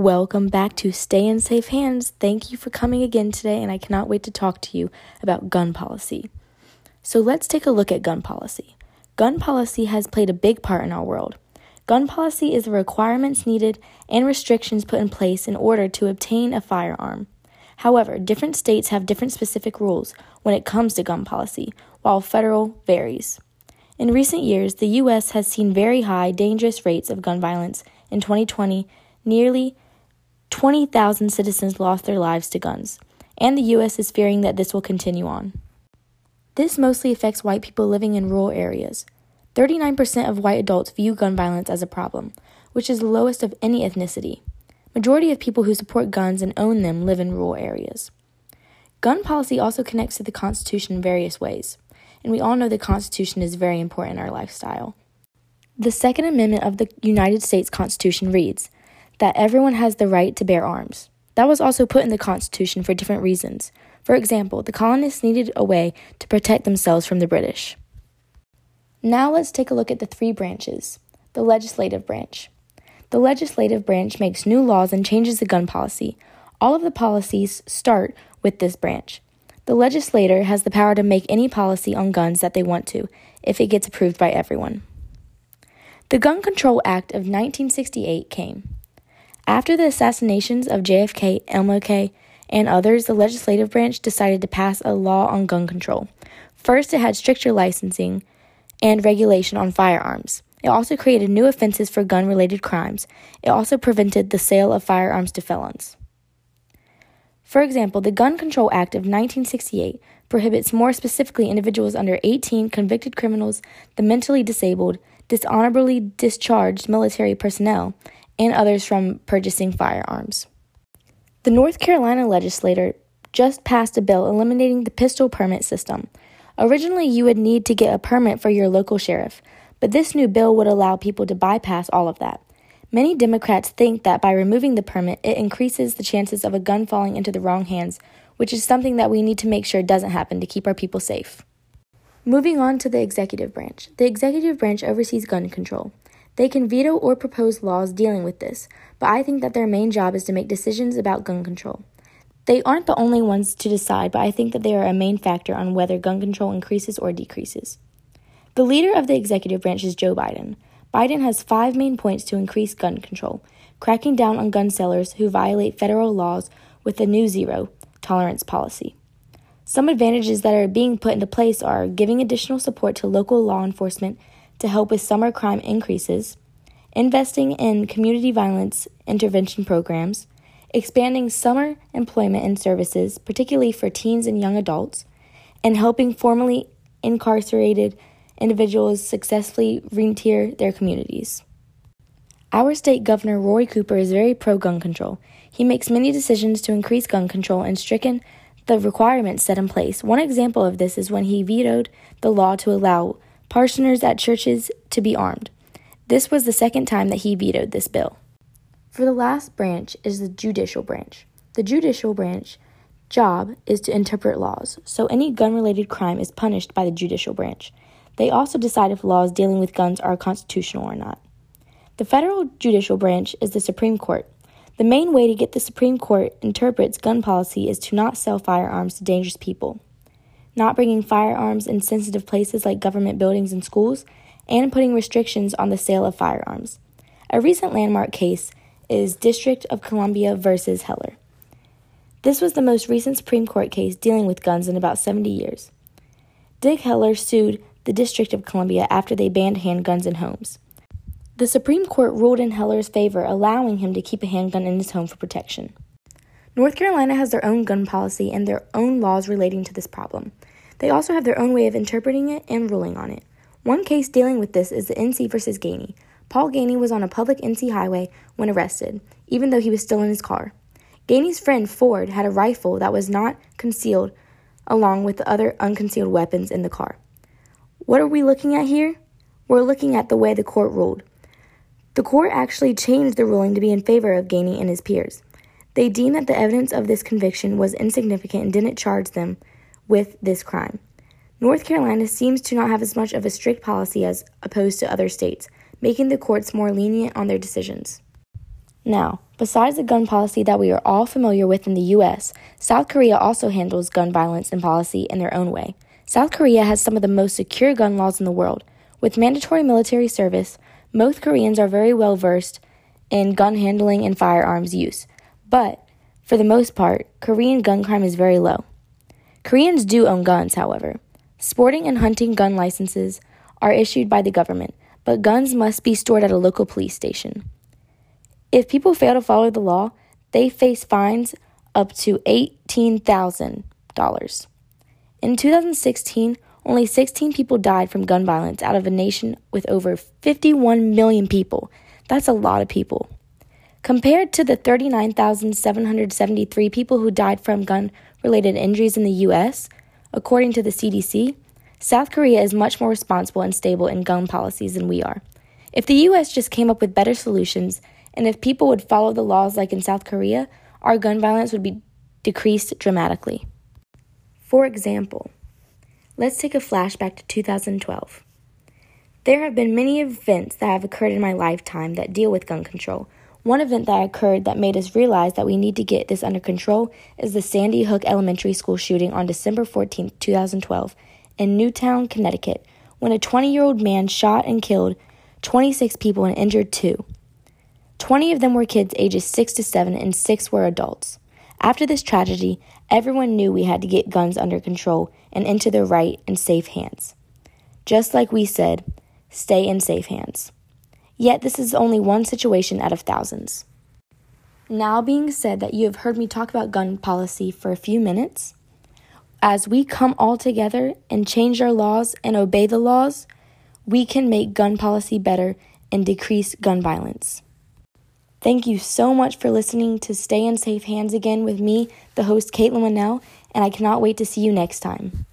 Welcome back to Stay in Safe Hands. Thank you for coming again today, and I cannot wait to talk to you about gun policy. So, let's take a look at gun policy. Gun policy has played a big part in our world. Gun policy is the requirements needed and restrictions put in place in order to obtain a firearm. However, different states have different specific rules when it comes to gun policy, while federal varies. In recent years, the U.S. has seen very high, dangerous rates of gun violence. In 2020, nearly 20,000 citizens lost their lives to guns, and the U.S. is fearing that this will continue on. This mostly affects white people living in rural areas. 39% of white adults view gun violence as a problem, which is the lowest of any ethnicity. Majority of people who support guns and own them live in rural areas. Gun policy also connects to the Constitution in various ways and we all know the Constitution is very important in our lifestyle. The Second Amendment of the United States Constitution reads that everyone has the right to bear arms. That was also put in the Constitution for different reasons. For example, the colonists needed a way to protect themselves from the British. Now let's take a look at the three branches. The legislative branch. The legislative branch makes new laws and changes the gun policy. All of the policies start with this branch. The legislator has the power to make any policy on guns that they want to, if it gets approved by everyone. The Gun Control Act of 1968 came. After the assassinations of JFK, MLK, and others, the legislative branch decided to pass a law on gun control. First, it had stricter licensing and regulation on firearms. It also created new offenses for gun related crimes. It also prevented the sale of firearms to felons. For example, the Gun Control Act of 1968 prohibits more specifically individuals under 18, convicted criminals, the mentally disabled, dishonorably discharged military personnel, and others from purchasing firearms. The North Carolina legislature just passed a bill eliminating the pistol permit system. Originally, you would need to get a permit for your local sheriff, but this new bill would allow people to bypass all of that. Many Democrats think that by removing the permit, it increases the chances of a gun falling into the wrong hands, which is something that we need to make sure doesn't happen to keep our people safe. Moving on to the executive branch. The executive branch oversees gun control. They can veto or propose laws dealing with this, but I think that their main job is to make decisions about gun control. They aren't the only ones to decide, but I think that they are a main factor on whether gun control increases or decreases. The leader of the executive branch is Joe Biden. Biden has five main points to increase gun control cracking down on gun sellers who violate federal laws with a new zero tolerance policy. Some advantages that are being put into place are giving additional support to local law enforcement to help with summer crime increases, investing in community violence intervention programs, expanding summer employment and services, particularly for teens and young adults, and helping formerly incarcerated individuals successfully rentier their communities. Our state governor, Roy Cooper, is very pro gun control. He makes many decisions to increase gun control and stricken the requirements set in place. One example of this is when he vetoed the law to allow parishioners at churches to be armed. This was the second time that he vetoed this bill. For the last branch is the judicial branch. The judicial branch job is to interpret laws, so any gun related crime is punished by the judicial branch. They also decide if laws dealing with guns are constitutional or not. The federal judicial branch is the Supreme Court. The main way to get the Supreme Court interprets gun policy is to not sell firearms to dangerous people, not bringing firearms in sensitive places like government buildings and schools, and putting restrictions on the sale of firearms. A recent landmark case is District of Columbia versus Heller. This was the most recent Supreme Court case dealing with guns in about 70 years. Dick Heller sued the District of Columbia after they banned handguns in homes. The Supreme Court ruled in Heller's favor, allowing him to keep a handgun in his home for protection. North Carolina has their own gun policy and their own laws relating to this problem. They also have their own way of interpreting it and ruling on it. One case dealing with this is the NC versus Gainey. Paul Gainey was on a public NC highway when arrested, even though he was still in his car. Gainey's friend Ford had a rifle that was not concealed along with the other unconcealed weapons in the car. What are we looking at here? We're looking at the way the court ruled. The court actually changed the ruling to be in favor of Gainey and his peers. They deemed that the evidence of this conviction was insignificant and didn't charge them with this crime. North Carolina seems to not have as much of a strict policy as opposed to other states, making the courts more lenient on their decisions. Now, Besides the gun policy that we are all familiar with in the US, South Korea also handles gun violence and policy in their own way. South Korea has some of the most secure gun laws in the world. With mandatory military service, most Koreans are very well versed in gun handling and firearms use. But, for the most part, Korean gun crime is very low. Koreans do own guns, however. Sporting and hunting gun licenses are issued by the government, but guns must be stored at a local police station. If people fail to follow the law, they face fines up to $18,000. In 2016, only 16 people died from gun violence out of a nation with over 51 million people. That's a lot of people. Compared to the 39,773 people who died from gun related injuries in the US, according to the CDC, South Korea is much more responsible and stable in gun policies than we are. If the US just came up with better solutions and if people would follow the laws like in South Korea, our gun violence would be decreased dramatically. For example, let's take a flashback to 2012. There have been many events that have occurred in my lifetime that deal with gun control. One event that occurred that made us realize that we need to get this under control is the Sandy Hook Elementary School shooting on December 14, 2012, in Newtown, Connecticut, when a 20 year old man shot and killed 26 people and injured two. 20 of them were kids ages 6 to 7, and 6 were adults. After this tragedy, everyone knew we had to get guns under control and into the right and safe hands. Just like we said, stay in safe hands. Yet, this is only one situation out of thousands. Now, being said that you have heard me talk about gun policy for a few minutes, as we come all together and change our laws and obey the laws, we can make gun policy better and decrease gun violence. Thank you so much for listening to Stay in Safe Hands again with me, the host, Caitlin Winnell, and I cannot wait to see you next time.